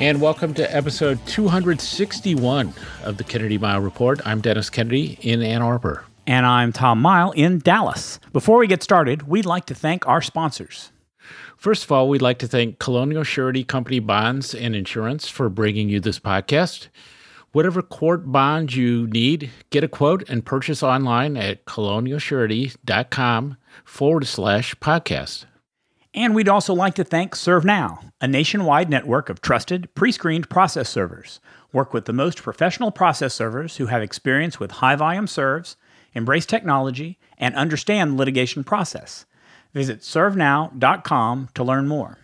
And welcome to episode 261 of the Kennedy Mighell Report. I'm Dennis Kennedy in Ann Arbor. And I'm Tom Mighell in Dallas. Before we get started, we'd like to thank our sponsors. First of all, we'd like to thank Colonial Surety Company Bonds and Insurance for bringing you this podcast. Whatever court bond you need, get a quote and purchase online at colonialsurety.com forward slash podcast. And we'd also like to thank ServeNow, a nationwide network of trusted, pre screened process servers. Work with the most professional process servers who have experience with high volume serves, embrace technology, and understand the litigation process. Visit servenow.com to learn more.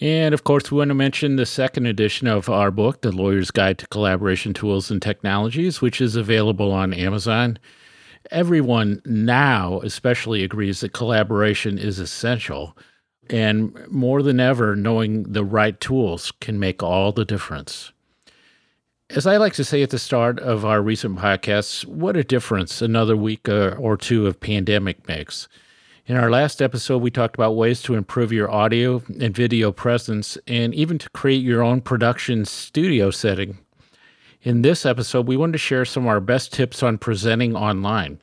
And of course, we want to mention the second edition of our book, The Lawyer's Guide to Collaboration Tools and Technologies, which is available on Amazon. Everyone now, especially, agrees that collaboration is essential. And more than ever, knowing the right tools can make all the difference. As I like to say at the start of our recent podcasts, what a difference another week uh, or two of pandemic makes. In our last episode, we talked about ways to improve your audio and video presence and even to create your own production studio setting. In this episode, we wanted to share some of our best tips on presenting online.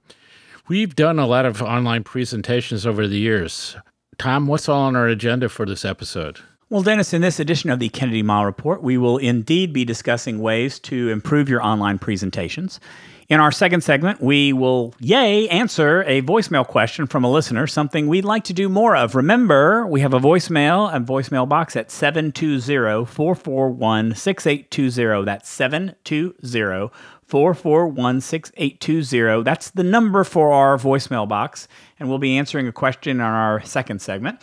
We've done a lot of online presentations over the years. Tom, what's all on our agenda for this episode? Well, Dennis, in this edition of the Kennedy Mighell Report, we will indeed be discussing ways to improve your online presentations. In our second segment, we will, yay, answer a voicemail question from a listener, something we'd like to do more of. Remember, we have a voicemail, a voicemail box at 720 441 6820. That's 720 441 6820. That's the number for our voicemail box, and we'll be answering a question on our second segment.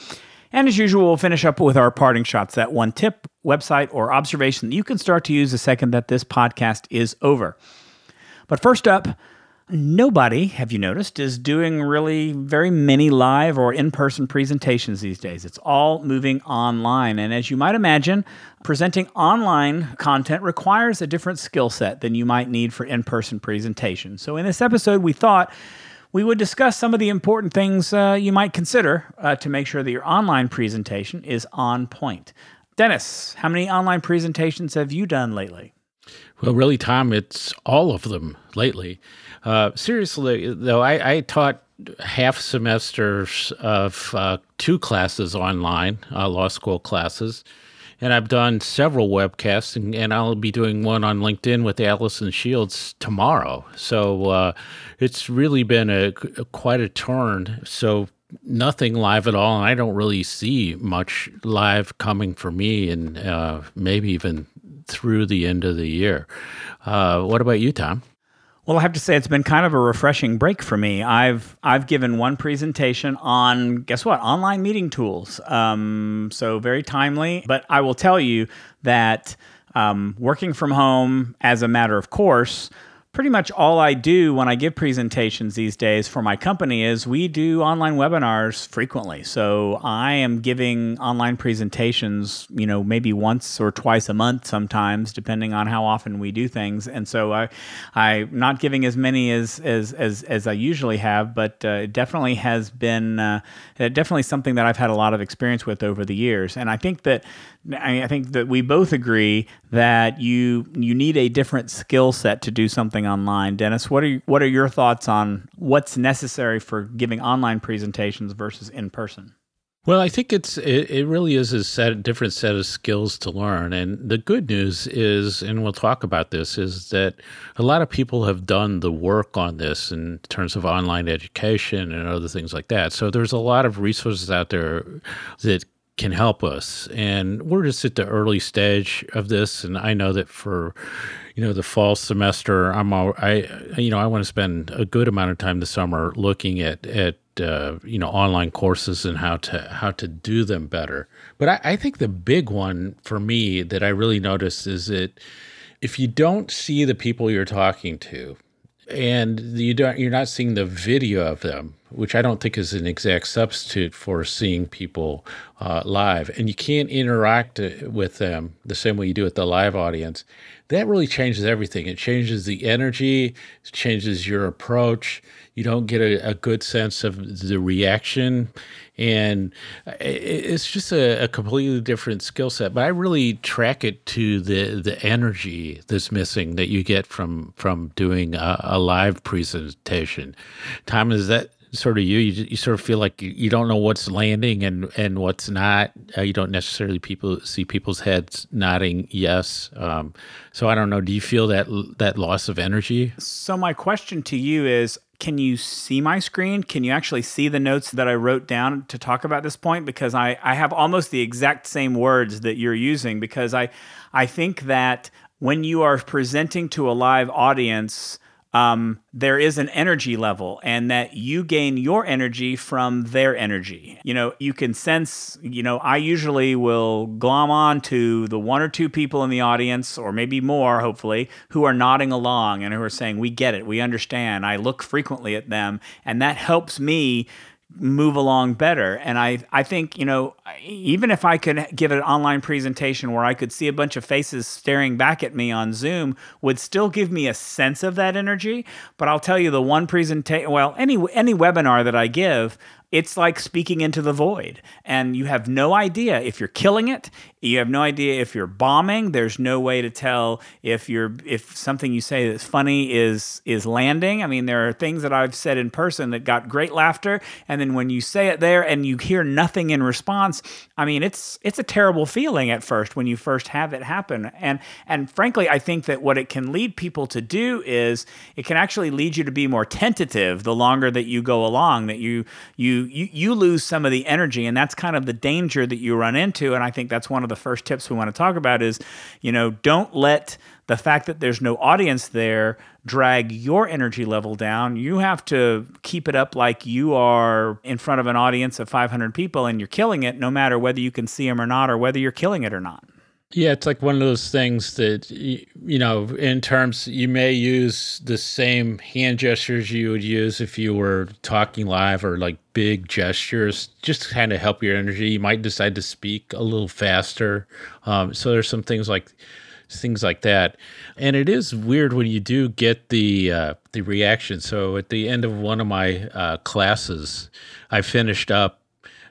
And as usual, we'll finish up with our parting shots that one tip, website, or observation that you can start to use the second that this podcast is over. But first up, nobody, have you noticed, is doing really very many live or in person presentations these days. It's all moving online. And as you might imagine, presenting online content requires a different skill set than you might need for in person presentation. So in this episode, we thought we would discuss some of the important things uh, you might consider uh, to make sure that your online presentation is on point. Dennis, how many online presentations have you done lately? Well, really, Tom, it's all of them lately. Uh, seriously, though, I, I, taught half semesters of uh, two classes online, uh, law school classes, and I've done several webcasts, and, and, I'll be doing one on LinkedIn with Allison Shields tomorrow. So uh, it's really been a, a quite a turn. So nothing live at all, and I don't really see much live coming for me, and uh, maybe even through the end of the year. Uh, what about you, Tom? Well, I have to say it's been kind of a refreshing break for me. I've I've given one presentation on guess what online meeting tools, um, so very timely. But I will tell you that um, working from home, as a matter of course, pretty much all I do when I give presentations these days for my company is we do online webinars frequently. So I am giving online presentations, you know, maybe once or twice a month sometimes, depending on how often we do things. And so I, I'm not giving as many as as as, as I usually have, but uh, it definitely has been uh, definitely something that I've had a lot of experience with over the years. And I think that I think that we both agree that you you need a different skill set to do something online. Dennis, what are what are your thoughts on what's necessary for giving online presentations versus in person? Well, I think it's it, it really is a set different set of skills to learn. And the good news is, and we'll talk about this, is that a lot of people have done the work on this in terms of online education and other things like that. So there's a lot of resources out there that can help us. And we're just at the early stage of this. And I know that for, you know, the fall semester, I'm all, I, you know, I want to spend a good amount of time this summer looking at, at, uh, you know, online courses and how to, how to do them better. But I, I think the big one for me that I really noticed is that, if you don't see the people you're talking to, and you don't you're not seeing the video of them which i don't think is an exact substitute for seeing people uh, live. And you can't interact uh, with them the same way you do with the live audience. That really changes everything. It changes the energy it changes your approach. You don't get a, a good sense of the reaction. And it's just a, a completely different skill set. But I really track it to the the energy that's missing that you get from from doing a, a live presentation. Tom, is that sort of you? you? You, sort of feel like you don't know what's landing and and what's not. Uh, you don't necessarily people see people's heads nodding yes. Um, so I don't know. Do you feel that that loss of energy? So my question to you is: can you see my screen? Can you actually see the notes that I wrote down to talk about this point? Because I, I have almost the exact same words that you're using because I I think that when you are presenting to a live audience, um, there is an energy level and that you gain your energy from their energy. You know, you can sense, you know, I usually will glom on to the one or two people in the audience, or maybe more, hopefully, who are nodding along and who are saying, We get it, we understand. I look frequently at them, and that helps me move along better. And I, I think, you know, even if I could give an online presentation where I could see a bunch of faces staring back at me on Zoom, would still give me a sense of that energy. But I'll tell you, the one presentation, well, any any webinar that I give, it's like speaking into the void and you have no idea if you're killing it. You have no idea if you're bombing. There's no way to tell if you're if something you say that's funny is is landing. I mean there are things that i've said in person that got great laughter and then when you say it there and you hear nothing in response i mean it's it's a terrible feeling at first when you first have it happen. And and frankly i think that what it can lead people to do is it can actually lead you to be more tentative the longer that you go along that you you you you lose some of the energy and that's kind of the danger that you run into and i think that's one of the first tips we want to talk about is you know don't let the fact that there's no audience there drag your energy level down. You have to keep it up like you are in front of an audience of 500 people and you're killing it no matter whether you can see them or not or whether you're killing it or not yeah, it's like one of those things that, you know, in terms, you may use the same hand gestures you would use if you were talking live or like big gestures just to kind of help your energy. You might decide to speak a little faster. Um, so there's some things like, things like that. And it is weird when you do get the uh, the reaction. So at the end of one of my uh, classes, I finished up,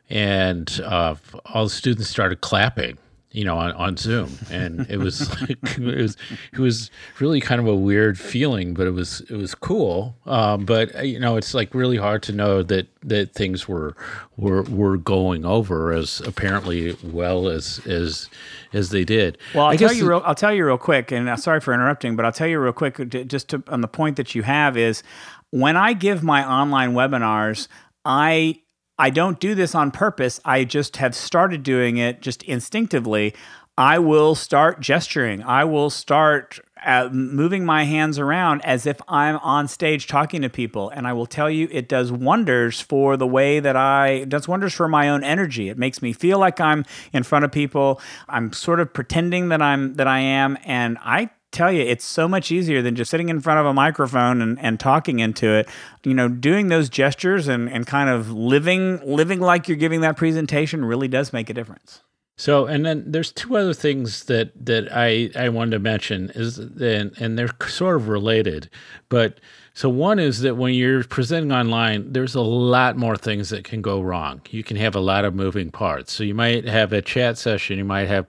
and uh, all the students started clapping you know, on, on Zoom, and it was like it was it was really kind of a weird feeling, but it was it was cool. Um, but uh, you know, it's like really hard to know that that things were were were going over as apparently well as as as they did. Well, I'll I tell you real I'll tell you real quick, and uh, sorry for interrupting, but I'll tell you real quick, just to, on the point that you have is when I give my online webinars, I I don't do this on purpose. I just have started doing it just instinctively. I will start gesturing. I will start uh, moving my hands around as if I'm on stage talking to people. And I will tell you, it does wonders for the way that I, does wonders for my own energy. It makes me feel like I'm in front of people. I'm sort of pretending that I'm, that I am. And I tell you, it's so much easier than just sitting in front of a microphone and, and talking into it. You know, doing those gestures and, and kind of living living like you're giving that presentation really does make a difference. So, and then there's two other things that that I I wanted to mention is and and they're sort of related, but so one is that when you're presenting online, there's a lot more things that can go wrong. You can have a lot of moving parts. So you might have a chat session, you might have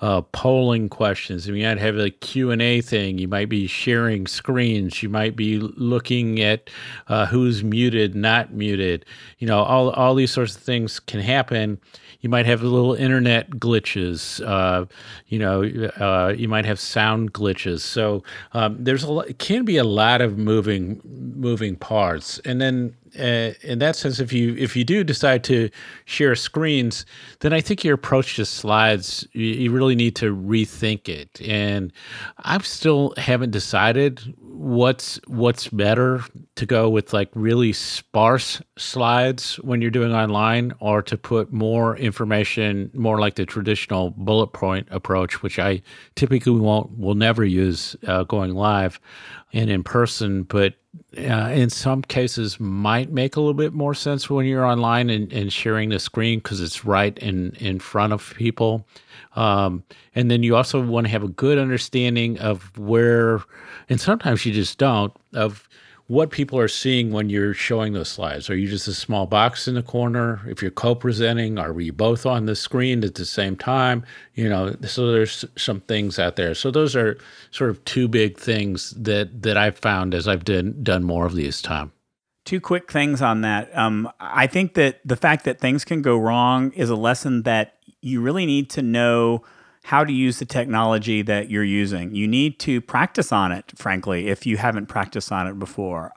uh, polling questions. You might have a Q&A thing. You might be sharing screens. You might be looking at uh, who's muted, not muted. You know, all, all these sorts of things can happen. You might have little internet glitches. Uh, you know, uh, you might have sound glitches. So um, there's a lot, it can be a lot of moving moving parts. And then in that sense, if you if you do decide to share screens, then I think your approach to slides you, you really need to rethink it. And I still haven't decided what's what's better to go with like really sparse slides when you're doing online or to put more information more like the traditional bullet point approach which i typically won't will never use uh, going live and in person but uh, in some cases might make a little bit more sense when you're online and, and sharing the screen because it's right in in front of people. Um, and then you also want to have a good understanding of where, and sometimes you just don't, of what people are seeing when you're showing those slides. Are you just a small box in the corner? If you're co-presenting, are we both on the screen at the same Tom? You know, so there's some things out there. So those are sort of two big things that that I've found as I've done done more of these time. Two quick things on that. Um, I think that the fact that things can go wrong is a lesson that you really need to know how to use the technology that you're using. You need to practice on it, frankly, if you haven't practiced on it before.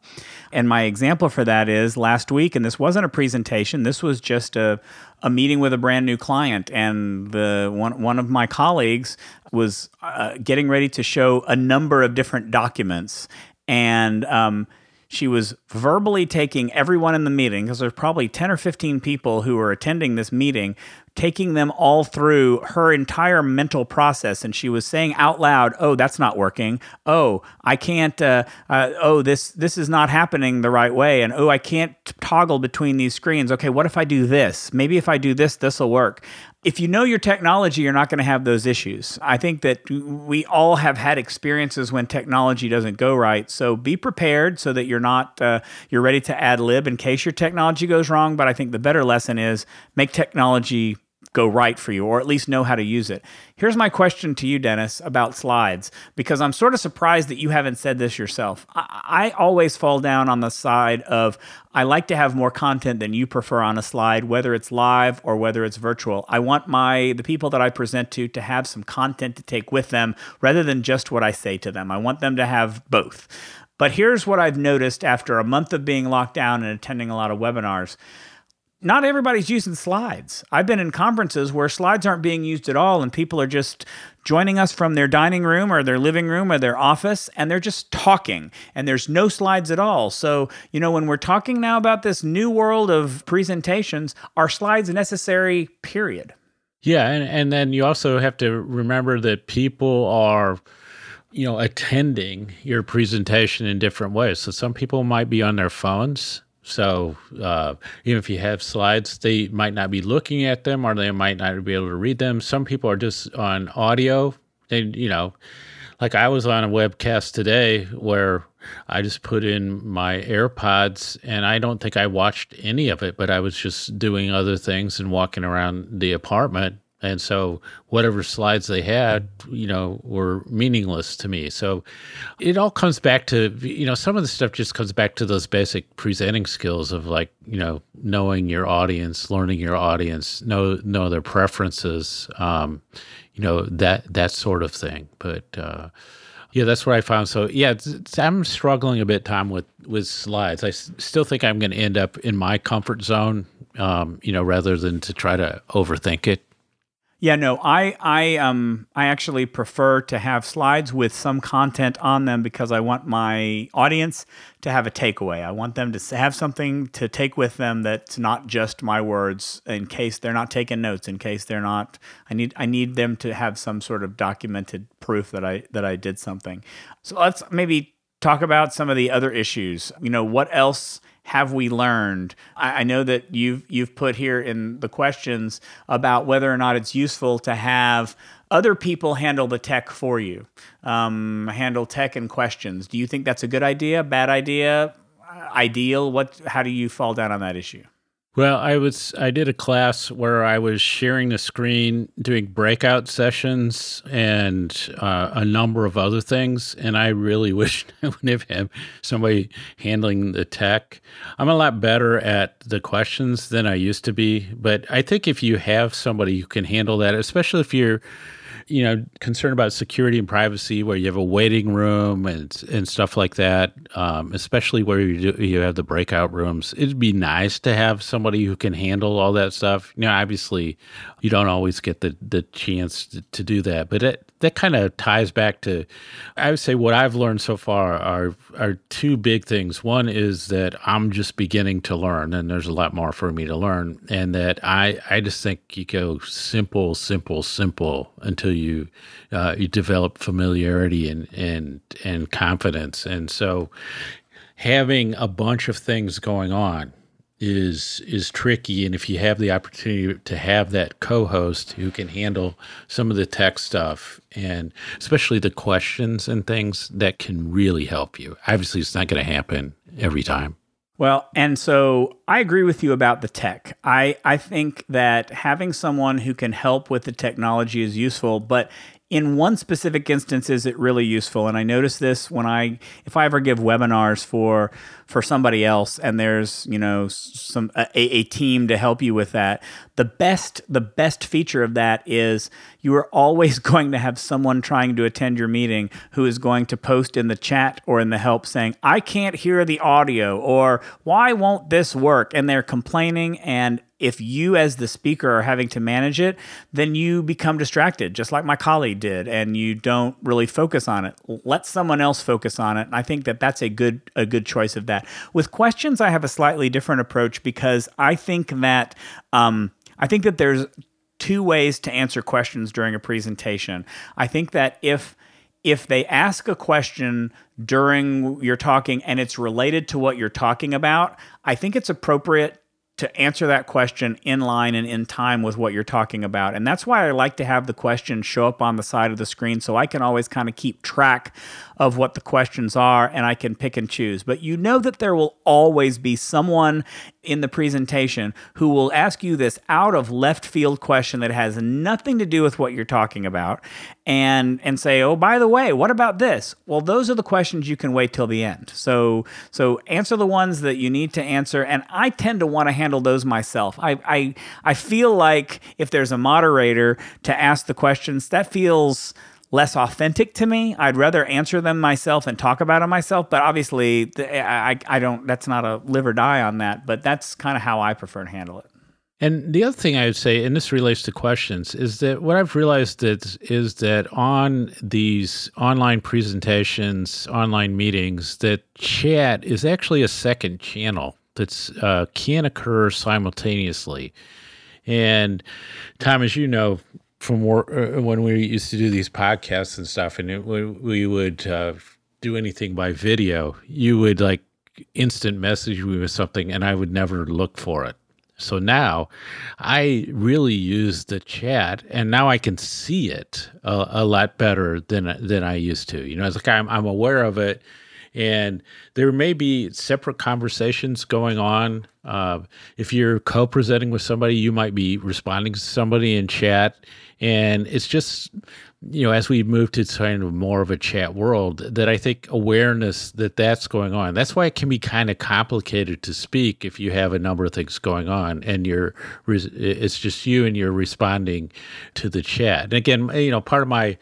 And my example for that is last week, and this wasn't a presentation, this was just a, a meeting with a brand new client. And the one, one of my colleagues was uh, getting ready to show a number of different documents. And um, she was verbally taking everyone in the meeting because there's probably 10 or 15 people who were attending this meeting taking them all through her entire mental process. And she was saying out loud oh that's not working. Oh i can't uh, uh, oh this this is not happening the right way. And oh i can't toggle between these screens. Okay what if i do this? Maybe if i do this this will work if you know your technology, you're not going to have those issues. I think that we all have had experiences when technology doesn't go right. So be prepared so that you're not uh, you're ready to ad lib in case your technology goes wrong. But I think the better lesson is make technology go right for you, or at least know how to use it. Here's my question to you, Dennis, about slides, because I'm sort of surprised that you haven't said this yourself. I, I, always fall down on the side of I like to have more content than you prefer on a slide, whether it's live or whether it's virtual. I want my the people that I present to to have some content to take with them rather than just what I say to them. I want them to have both. But here's what I've noticed after a month of being locked down and attending a lot of webinars not everybody's using slides. I've been in conferences where slides aren't being used at all, and people are just joining us from their dining room or their living room or their office, and they're just talking, and there's no slides at all. So, you know, when we're talking now about this new world of presentations, are slides necessary, period? Yeah. And, and then you also have to remember that people are you know attending your presentation in different ways so some people might be on their phones so uh, even if you have slides, they might not be looking at them or they might not be able to read them. Some people are just on audio. They, you know, like I was on a webcast today where I just put in my AirPods and I don't think I watched any of it, but I was just doing other things and walking around the apartment and so whatever slides they had you know were meaningless to me so it all comes back to you know some of the stuff just comes back to those basic presenting skills of like you know knowing your audience learning your audience know know their preferences um, you know that that sort of thing but uh, yeah, that's what I found. So yeah, it's, it's, I'm struggling a bit Tom with with slides. I s- still think I'm going to end up in my comfort zone, um, you know, rather than to try to overthink it. Yeah, no, I I um I actually prefer to have slides with some content on them because I want my audience to have a takeaway. I want them to have something to take with them that's not just my words in case they're not taking notes, in case they're not I need I need them to have some sort of documented proof that I that I did something. So let's maybe talk about some of the other issues. You know, what else have we learned? I, I, know that you've you've put here in the questions about whether or not it's useful to have other people handle the tech for you, um, handle tech and questions. Do you think that's a good idea? Bad idea? Ideal? What? How do you fall down on that issue? Well, I was I did a class where I was sharing the screen, doing breakout sessions, and uh, a number of other things. And I really wish I would have had somebody handling the tech. I'm a lot better at the questions than I used to be, but I think if you have somebody who can handle that, especially if you're you know, concerned about security and privacy, where you have a waiting room and and stuff like that, um, especially where you do, you have the breakout rooms, it'd be nice to have somebody who can handle all that stuff. You know, obviously, you don't always get the the chance to, to do that, but it, that kind of ties back to, I would say, what I've learned so far are are two big things. One is that I'm just beginning to learn, and there's a lot more for me to learn, and that I I just think you go simple, simple, simple until you uh, you develop familiarity and and and confidence, and so having a bunch of things going on is is tricky. And if you have the opportunity to have that co-host who can handle some of the tech stuff and especially the questions and things that can really help you. Obviously it's not going to happen every time. Well, and so I agree with you about the tech. I, I think that having someone who can help with the technology is useful, but in one specific instance is it really useful? And i notice this when i if i ever give webinars for for somebody else and there's you know some a, a team to help you with that. The best the best feature of that is you are always going to have someone trying to attend your meeting who is going to post in the chat or in the help saying i can't hear the audio or why won't this work? And they're complaining and if you as the speaker are having to manage it then you become distracted just like my colleague did and you don't really focus on it. Let someone else focus on it and i think that that's a good a good choice of that with questions, I have a slightly different approach because I think that um, I think that there's two ways to answer questions during a presentation. I think that if if they ask a question during your talking and it's related to what you're talking about, I think it's appropriate to answer that question in line and in time with what you're talking about. And that's why I like to have the question show up on the side of the screen so I can always kind of keep track of what the questions are and I can pick and choose. But you know that there will always be someone in the presentation who will ask you this out of left field question that has nothing to do with what you're talking about and and say, "Oh, by the way, what about this?" Well, those are the questions you can wait till the end. So so answer the ones that you need to answer and I tend to want to handle those myself. I I I feel like if there's a moderator to ask the questions, that feels less authentic to me. I'd rather answer them myself and talk about them myself. But obviously, I, I don't. That's not a live or die on that. But that's kind of how I prefer to handle it. And the other thing I would say, and this relates to questions, is that what I've realized that is that on these online presentations, online meetings, that chat is actually a second channel that uh, can occur simultaneously. And Tom, as you know, from work, uh, when we used to do these podcasts and stuff, and it, we, we, would uh, do anything by video, you would like instant message me with something, and I would never look for it. So now I really use the chat, and now I can see it a, a lot better than than I used to. You know, it's like I'm I'm aware of it and there may be separate conversations going on. Uh, if you're co-presenting with somebody, you might be responding to somebody in chat, and it's just you know as we move to kind of more of a chat world that i think awareness that that's going on that's why it can be kind of complicated to speak if you have a number of things going on and you're it's just you and you're responding to the chat. And again you know part of my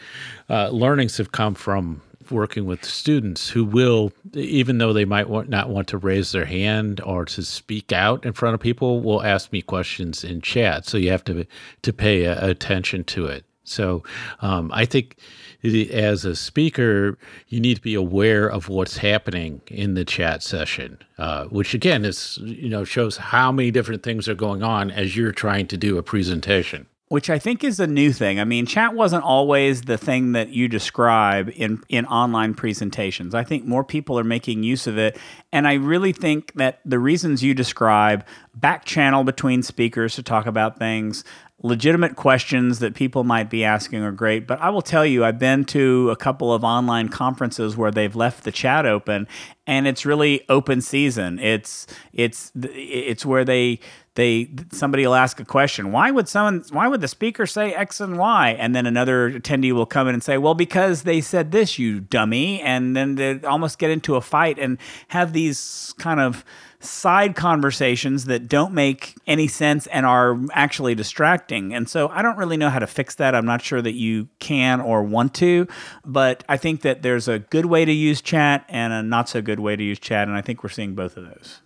uh, learnings have come from working with students who will, even though they might want, not want to raise their hand or to speak out in front of people, will ask me questions in chat. So you have to to pay attention to it. So um, I think as a speaker, you need to be aware of what's happening in the chat session, uh, which again is you know shows how many different things are going on as you're trying to do a presentation which I think is a new thing. I mean, chat wasn't always the thing that you describe in in online presentations. I think more people are making use of it, and I really think that the reasons you describe back channel between speakers to talk about things, legitimate questions that people might be asking are great. But I will tell you, I've been to a couple of online conferences where they've left the chat open, and it's really open season. It's it's it's where they they somebody will ask a question why would someone why would the speaker say x and y and then another attendee will come in and say well because they said this you dummy and then they almost get into a fight and have these kind of side conversations that don't make any sense and are actually distracting. And so I don't really know how to fix that. I'm not sure that you can or want to, but I think that there's a good way to use chat and a not so good way to use chat. And I think we're seeing both of those.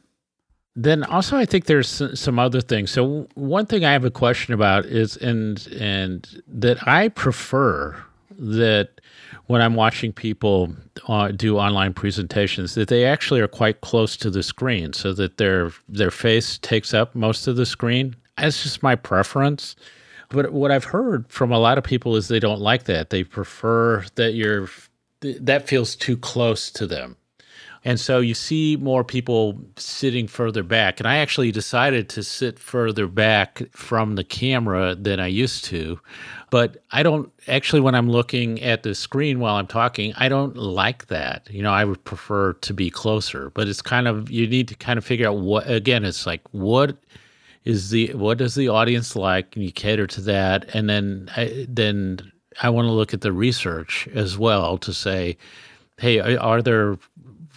Then also, I think there's some other things. So one thing I have a question about is, and and that I prefer that when I'm watching people uh, do online presentations that they actually are quite close to the screen, so that their their face takes up most of the screen. That's just my preference. But what I've heard from a lot of people is they don't like that. They prefer that you're that feels too close to them. And so you see more people sitting further back. And I actually decided to sit further back from the camera than I used to. But I don't actually, when I'm looking at the screen while I'm talking, I don't like that. You know, I would prefer to be closer. But it's kind of, you need to kind of figure out what, again, it's like, what is the, what does the audience like? And you cater to that. And then, I, then I want to look at the research as well to say, hey, are there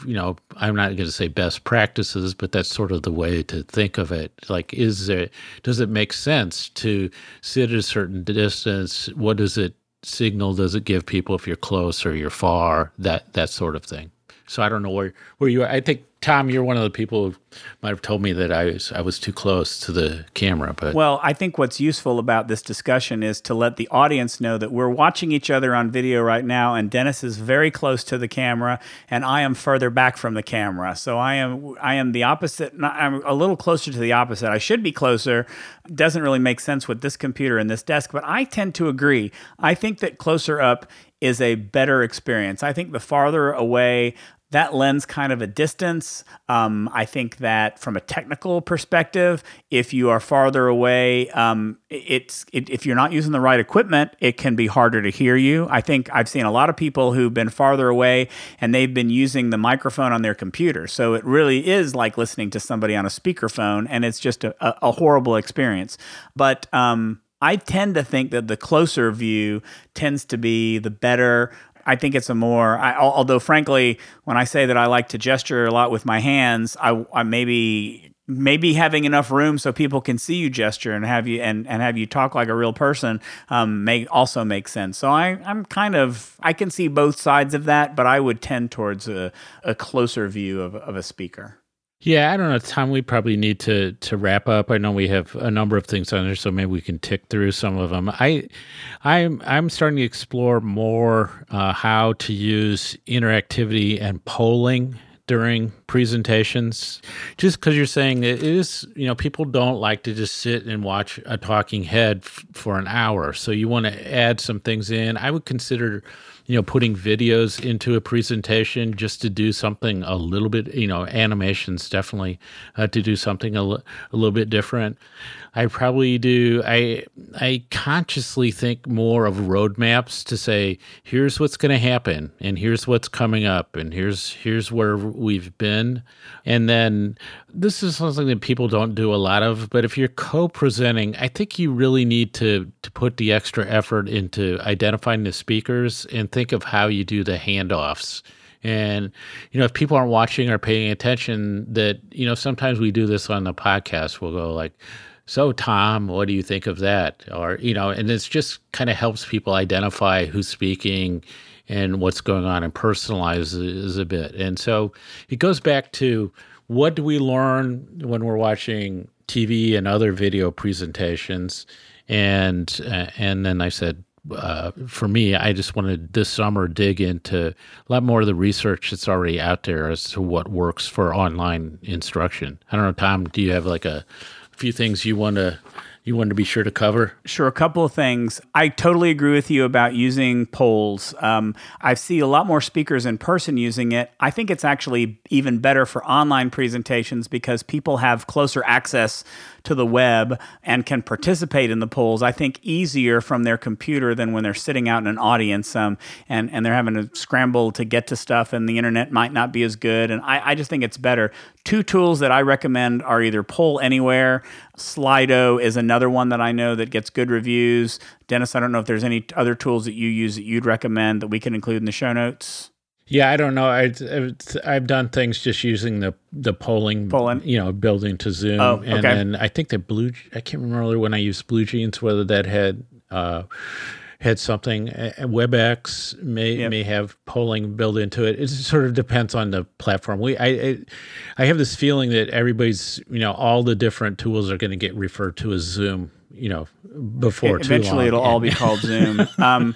you know, I'm not going to say best practices, but that's sort of the way to think of it. Like, is it, does it make sense to sit at a certain distance? What does it signal? Does it give people if you're close or you're far? That, that sort of thing. So I don't know where, where you are. I think Tom, you're one of the people who might have told me that I was I was too close to the camera, but well, I think what's useful about this discussion is to let the audience know that we're watching each other on video right now, and Dennis is very close to the camera, and I am further back from the camera. So I am I am the opposite. I'm a little closer to the opposite. I should be closer. Doesn't really make sense with this computer and this desk, but I tend to agree. I think that closer up is a better experience. I think the farther away that lends kind of a distance. Um, I think that from a technical perspective, if you are farther away, um, it's it, if you're not using the right equipment, it can be harder to hear you. I think I've seen a lot of people who've been farther away and they've been using the microphone on their computer, so it really is like listening to somebody on a speakerphone, and it's just a, a, horrible experience. But um, I tend to think that the closer view tends to be the better I think it's a more. I, although, frankly, when I say that I like to gesture a lot with my hands, I, I maybe maybe having enough room so people can see you gesture and have you and, and have you talk like a real person um, may also make sense. So I, I'm kind of I can see both sides of that, but I would tend towards a, a closer view of, of a speaker. Yeah, I don't know, Tom. We probably need to to wrap up. I know we have a number of things on there, so maybe we can tick through some of them. I, I'm I'm starting to explore more uh, how to use interactivity and polling during presentations just because you're saying it is you know people don't like to just sit and watch a talking head f- for an hour so you want to add some things in i would consider you know, putting videos into a presentation just to do something a little bit, you know, animations definitely uh, to do something a, l- a little bit different. I probably do. I I consciously think more of roadmaps to say here's what's going to happen, and here's what's coming up, and here's here's where we've been, and then this is something that people don't do a lot of. But if you're co-presenting, I think you really need to to put the extra effort into identifying the speakers and think of how you do the handoffs. And, you know, if people aren't watching or paying attention, that, you know, sometimes we do this on the podcast. We'll go like, so tom what do you think of that or you know and it just kind of helps people identify who's speaking and what's going on and personalizes a bit and so it goes back to what do we learn when we're watching tv and other video presentations and uh, and then i said uh, for me, I just wanted this summer dig into a lot more of the research that's already out there as to what works for online instruction. I don't know, Tom. Do you have like a few things you want to you want to be sure to cover? Sure, a couple of things. I totally agree with you about using polls. Um, I see a lot more speakers in person using it. I think it's actually even better for online presentations because people have closer access to the web and can participate in the polls, I think, easier from their computer than when they're sitting out in an audience um, and, and they're having to scramble to get to stuff and the internet might not be as good. And I, I just think it's better. Two tools that I recommend are either Poll Anywhere, Slido is another one that I know that gets good reviews. Dennis, I don't know if there's any other tools that you use that you'd recommend that we can include in the show notes. Yeah, I don't know. I, I've done things just using the the polling, polling. you know, building to Zoom, oh, and then I think that Blue. I can't remember when I used Blue Jeans whether that had. Uh, had something. WebEx may yep. may have polling built into it. It sort of depends on the platform. We I I, I have this feeling that everybody's you know all the different tools are going to get referred to as Zoom. You know, before eventually it'll all be called Zoom. Um,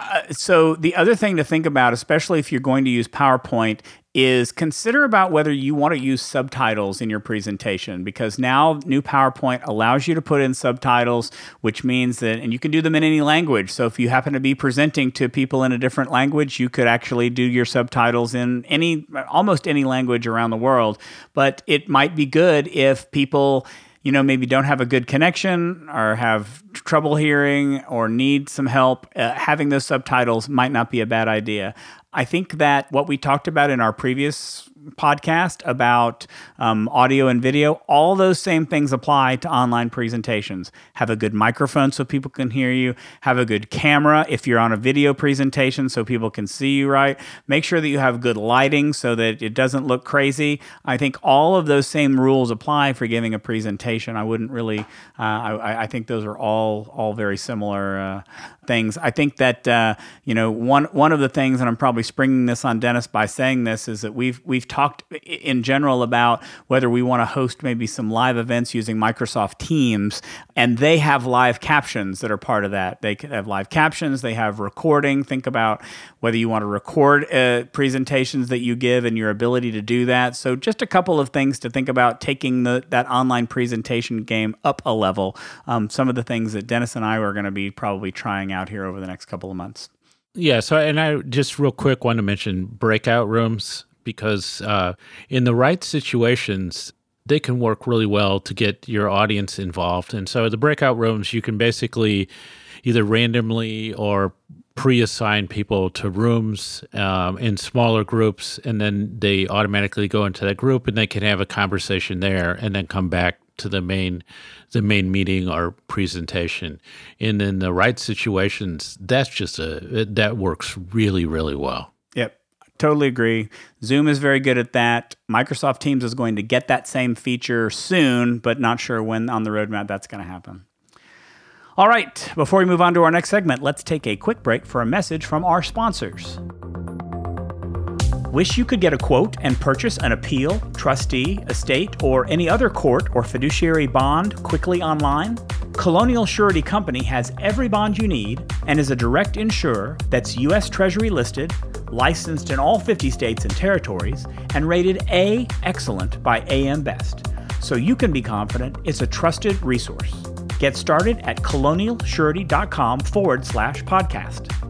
uh, so the other thing to think about, especially if you're going to use PowerPoint, is consider about whether you want to use subtitles in your presentation because now new PowerPoint allows you to put in subtitles, which means that, and you can do them in any language. So if you happen to be presenting to people in a different language, you could actually do your subtitles in any, almost any language around the world. But it might be good if people, you know, maybe don't have a good connection or have trouble hearing or need some help, uh, having those subtitles might not be a bad idea. I think that what we talked about in our previous podcast about um, audio and video, all those same things apply to online presentations. Have a good microphone so people can hear you. Have a good camera if you're on a video presentation so people can see you right. Make sure that you have good lighting so that it doesn't look crazy. I think all of those same rules apply for giving a presentation. I wouldn't really. Uh, I, I, think those are all all very similar uh, things. I think that uh, you know one one of the things, and I'm probably springing this on Dennis by saying this, is that we've we've talked in general about whether we want to host maybe some live events using Microsoft Teams, and they have live captions that are part of that. They have live captions, they have recording. Think about whether you want to record uh, presentations that you give and your ability to do that. So, just a couple of things to think about taking the, that online presentation game up a level. Um, some of the things that Dennis and I are going to be probably trying out here over the next couple of months. Yeah. So, and I just real quick want to mention breakout rooms because uh, in the right situations, they can work really well to get your audience involved. And so the breakout rooms, you can basically either randomly or pre-assign people to rooms um, in smaller groups, and then they automatically go into that group, and they can have a conversation there, and then come back to the main the main meeting or presentation. And in the right situations, that's just a that works really really well. Totally agree. Zoom is very good at that. Microsoft Teams is going to get that same feature soon, but not sure when on the roadmap that's going to happen. All right, before we move on to our next segment, let's take a quick break for a message from our sponsors. Wish you could get a quote and purchase an appeal, trustee, estate, or any other court or fiduciary bond quickly online? Colonial Surety Company has every bond you need and is a direct insurer that's U.S. Treasury listed licensed in all 50 states and territories, and rated A excellent by AM Best. So you can be confident it's a trusted resource. Get started at colonialsurety.com forward slash podcast.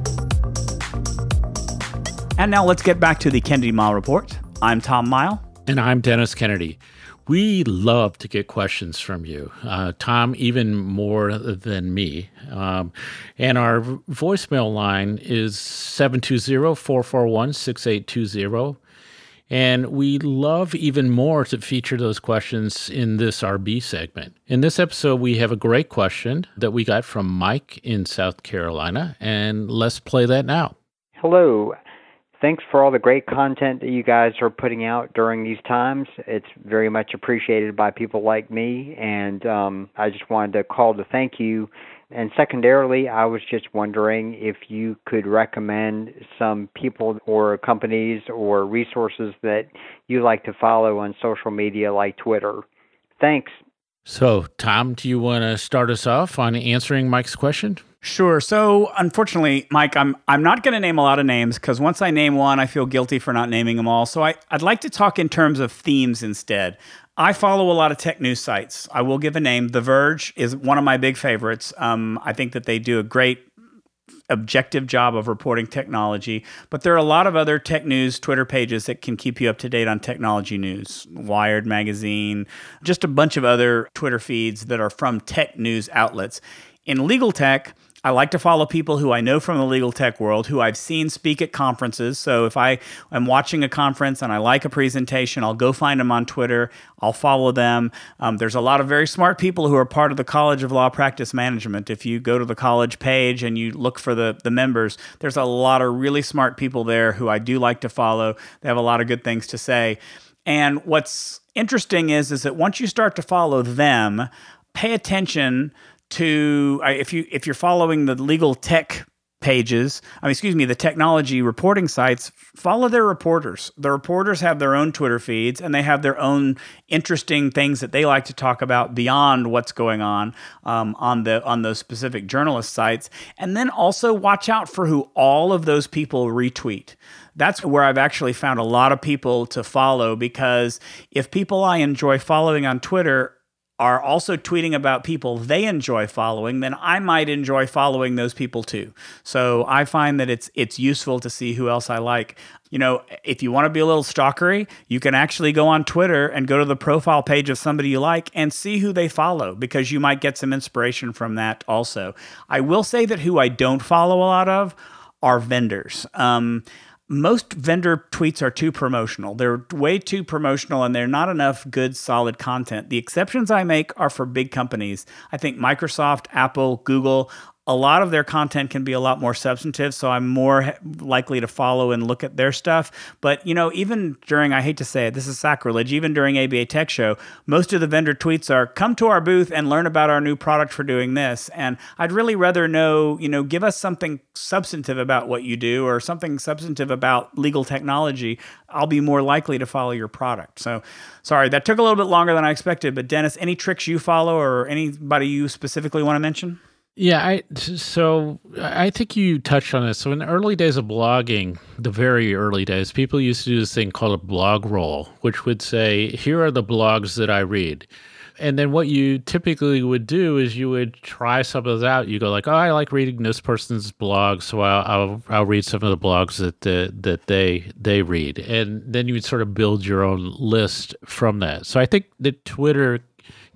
And now let's get back to the Kennedy Mighell Report. I'm Tom Mighell. And I'm Dennis Kennedy. We love to get questions from you, uh, Tom, even more than me. Um, and our voicemail line is 720 441 6820. And we love even more to feature those questions in this RB segment. In this episode, we have a great question that we got from Mike in South Carolina, and let's play that now. Hello thanks for all the great content that you guys are putting out during these times. It's very much appreciated by people like me, and um, I just wanted to call to thank you. And secondarily, I was just wondering if you could recommend some people or companies or resources that you like to follow on social media like Twitter. Thanks. So, Tom, do you want to start us off on answering Mike's question? Sure. So, unfortunately, Mike, I'm I'm not going to name a lot of names because once I name one, I feel guilty for not naming them all. So, I, I'd like to talk in terms of themes instead. I follow a lot of tech news sites. I will give a name. The Verge is one of my big favorites. Um, I think that they do a great objective job of reporting technology. But there are a lot of other tech news Twitter pages that can keep you up to date on technology news. Wired magazine, just a bunch of other Twitter feeds that are from tech news outlets. In legal tech, I like to follow people who I know from the legal tech world, who I've seen speak at conferences. So if I am watching a conference and I like a presentation, I'll go find them on Twitter. I'll follow them. Um, there's a lot of very smart people who are part of the College of Law Practice Management. If you go to the college page and you look for the, the members, there's a lot of really smart people there who I do like to follow. They have a lot of good things to say. And what's interesting is, is that once you start to follow them, pay attention to if you if you're following the legal tech pages, I mean, excuse me, the technology reporting sites, follow their reporters. The reporters have their own Twitter feeds and they have their own interesting things that they like to talk about beyond what's going on um, on the on those specific journalist sites. And then also watch out for who all of those people retweet. That's where I've actually found a lot of people to follow because if people I enjoy following on Twitter are also tweeting about people they enjoy following, then I might enjoy following those people too. So I find that it's it's useful to see who else I like. You know, if you want to be a little stalkery, you can actually go on Twitter and go to the profile page of somebody you like and see who they follow because you might get some inspiration from that also. I will say that who I don't follow a lot of are vendors. Um, most vendor tweets are too promotional. They're way too promotional and they're not enough good, solid content. The exceptions I make are for big companies. I think Microsoft, Apple, Google, a lot of their content can be a lot more substantive so i'm more likely to follow and look at their stuff. But you know even during i hate to say it this is sacrilege even during aba tech show most of the vendor tweets are come to our booth and learn about our new product for doing this. And i'd really rather know you know give us something substantive about what you do or something substantive about legal technology. I'll be more likely to follow your product. So sorry that took a little bit longer than i expected but dennis any tricks you follow or anybody you specifically want to mention yeah, I so I think you touched on this. So in the early days of blogging, the very early days, people used to do this thing called a blog roll, which would say, "Here are the blogs that I read." And then what you typically would do is you would try some of those out. You go like, "Oh, I like reading this person's blog, so I'll I'll, I'll read some of the blogs that the, that they they read." And then you would sort of build your own list from that. So I think that Twitter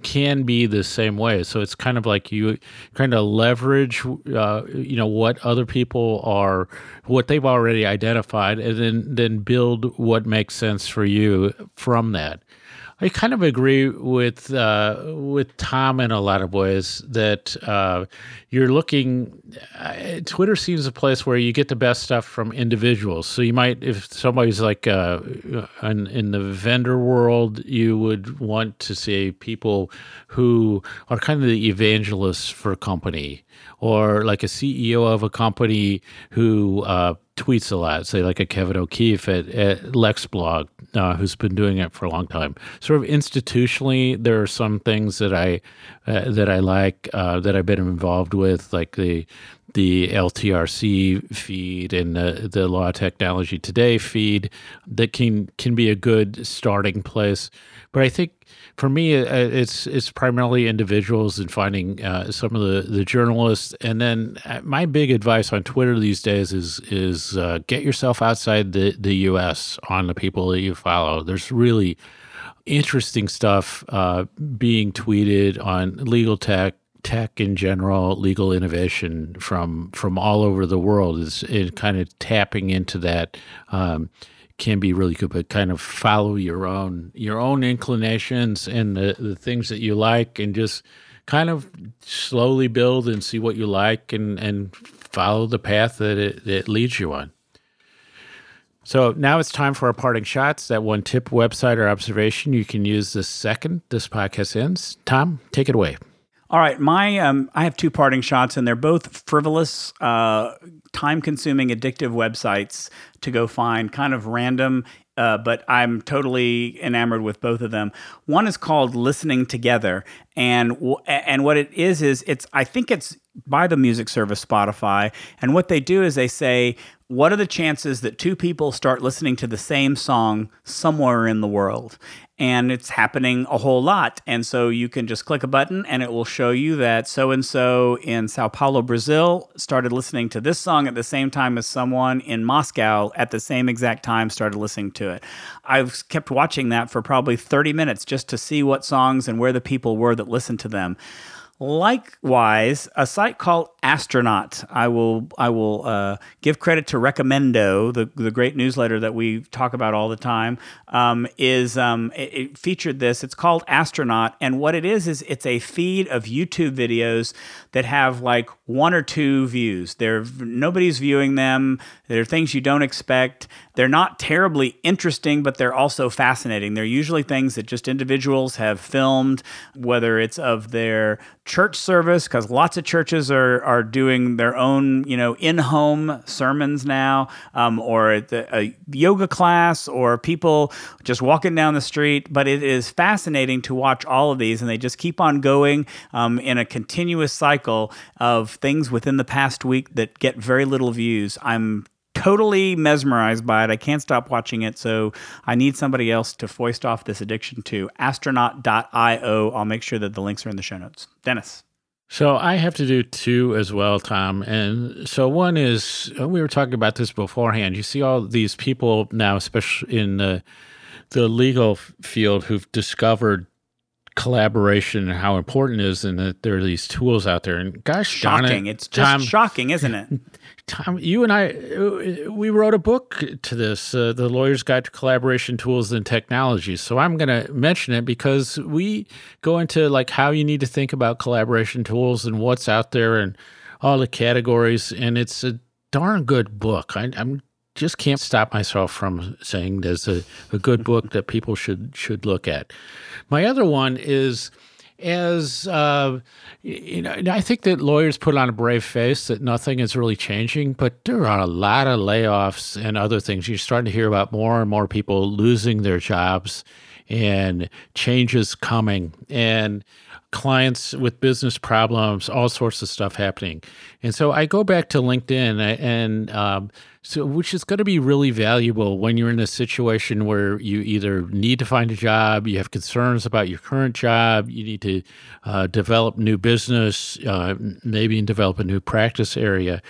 can be the same way. So it's kind of like you kind of leverage, uh, you know, what other people are, what they've already identified, and then then build what makes sense for you from that. I kind of agree with uh, with Tom in a lot of ways that uh, you're looking. Uh, Twitter seems a place where you get the best stuff from individuals. So you might, if somebody's like uh, in, in the vendor world, you would want to see people who are kind of the evangelists for a company, or like a CEO of a company who uh, tweets a lot, say like a Kevin O'Keefe at, at LexBlog, uh, who's been doing it for a long time. Sort of institutionally, there are some things that I uh, that I like uh, that I've been involved with, like the the LTRC feed and the, the Law Technology Today feed that can can be a good starting place. But I think for me, uh, it's it's primarily individuals and finding uh, some of the, the journalists. And then uh, my big advice on Twitter these days is is uh, get yourself outside the, the U.S. on the people that you follow. There's really interesting stuff uh, being tweeted on legal tech, tech in general, legal innovation from from all over the world is, is kind of tapping into that. Um, can be really good, but kind of follow your own your own inclinations and the, the things that you like, and just kind of slowly build and see what you like, and and follow the path that it, it leads you on. So now it's time for our parting shots. That one tip, website, or observation you can use the second this podcast ends. Tom, take it away. All right, my um, I have two parting shots, and they're both frivolous, uh, time-consuming, addictive websites to go find, kind of random. Uh, but I'm totally enamored with both of them. One is called Listening Together, and and what it is is it's I think it's by the music service Spotify, and what they do is they say what are the chances that two people start listening to the same song somewhere in the world? And it's happening a whole lot. And so you can just click a button and it will show you that so and so in Sao Paulo, Brazil started listening to this song at the same time as someone in Moscow at the same exact time started listening to it. I've kept watching that for probably 30 minutes just to see what songs and where the people were that listened to them. Likewise, a site called Astronaut. I will I will uh, give credit to Recommendo, the the great newsletter that we talk about all the time. Um, is um, it, it, featured this? It's called Astronaut, and what it is is it's a feed of YouTube videos that have like one or two views. They're nobody's viewing them. They're things you don't expect. They're not terribly interesting, but they're also fascinating. They're usually things that just individuals have filmed, whether it's of their church service, because lots of churches are, are doing their own, you know, in-home sermons now, um, or the, a yoga class, or people just walking down the street. But it is fascinating to watch all of these, and they just keep on going um, in a continuous cycle of things within the past week that get very little views. I'm totally mesmerized by it. I can't stop watching it. So I need somebody else to foist off this addiction to. Astronaut.io. I'll make sure that the links are in the show notes. Dennis. So I have to do two as well, Tom. And so one is uh, we were talking about this beforehand. You see all these people now, especially in the the legal field, who've discovered collaboration and how important it is and that there are these tools out there. And gosh shocking it, it's just Tom, shocking isn't it? Tom you and I uh, we wrote a book to this uh, the lawyer's guide to collaboration tools and technologies. So I'm going to mention it because we go into like how you need to think about collaboration tools and what's out there and all the categories. And it's a darn good book. I, I'm just can't stop myself from saying there's a, a good book that people should should look at. My other one is as uh, you know, I think that lawyers put on a brave face that nothing is really changing, but there are a lot of layoffs and other things. You're starting to hear about more and more people losing their jobs and changes coming and clients with business problems, all sorts of stuff happening. And so I go back to LinkedIn and um, so, which is going to be really valuable when you're in a situation where you either need to find a job, you have concerns about your current job, you need to uh, develop new business, uh, maybe develop a new practice area.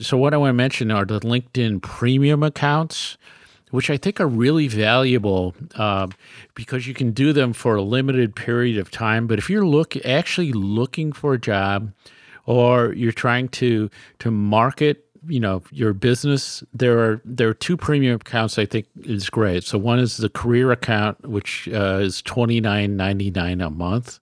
So, what I want to mention are the LinkedIn premium accounts which I think are really valuable uh, because you can do them for a limited period of time. But if you're look actually looking for a job, or you're trying to to market you know your business there are there are two premium accounts i think is great. So one is the career account which uh, is 29.99 a month.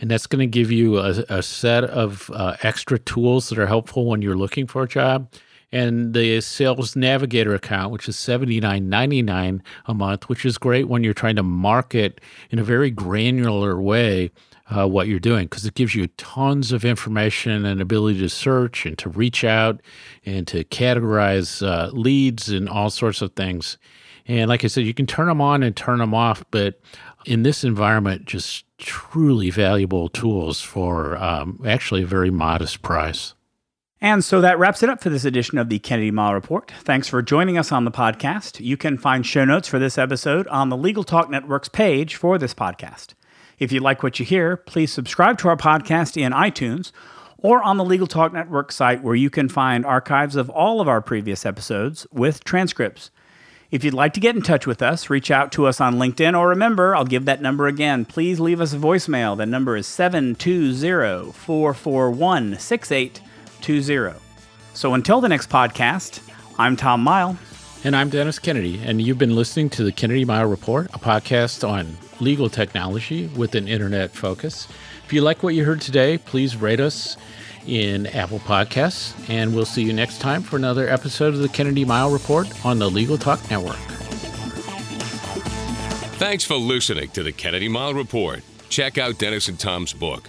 And that's going to give you a, a set of uh, extra tools that are helpful when you're looking for a job and the sales navigator account which is $79.99 a month which is great when you're trying to market in a very granular way uh, what you're doing because it gives you tons of information and ability to search and to reach out and to categorize uh, leads and all sorts of things. And like I said, you can turn them on and turn them off, but in this environment, just truly valuable tools for um, actually a very modest price. And so that wraps it up for this edition of the Kennedy Mighell's Report. Thanks for joining us on the podcast. You can find show notes for this episode on the Legal Talk Network's page for this podcast. If you like what you hear, please subscribe to our podcast in iTunes or on the Legal Talk Network site where you can find archives of all of our previous episodes with transcripts. If you'd like to get in touch with us, reach out to us on LinkedIn or remember, I'll give that number again. Please leave us a voicemail. The number is 720 441 6820. So until the next podcast, I'm Tom Mighell. And I'm Dennis Kennedy, and you've been listening to the Kennedy Mighell Report, a podcast on legal technology with an internet focus. If you like what you heard today, please rate us in Apple Podcasts, and we'll see you next time for another episode of the Kennedy Mighell Report on the Legal Talk Network. Thanks for listening to the Kennedy Mighell Report. Check out Dennis and Tom's book,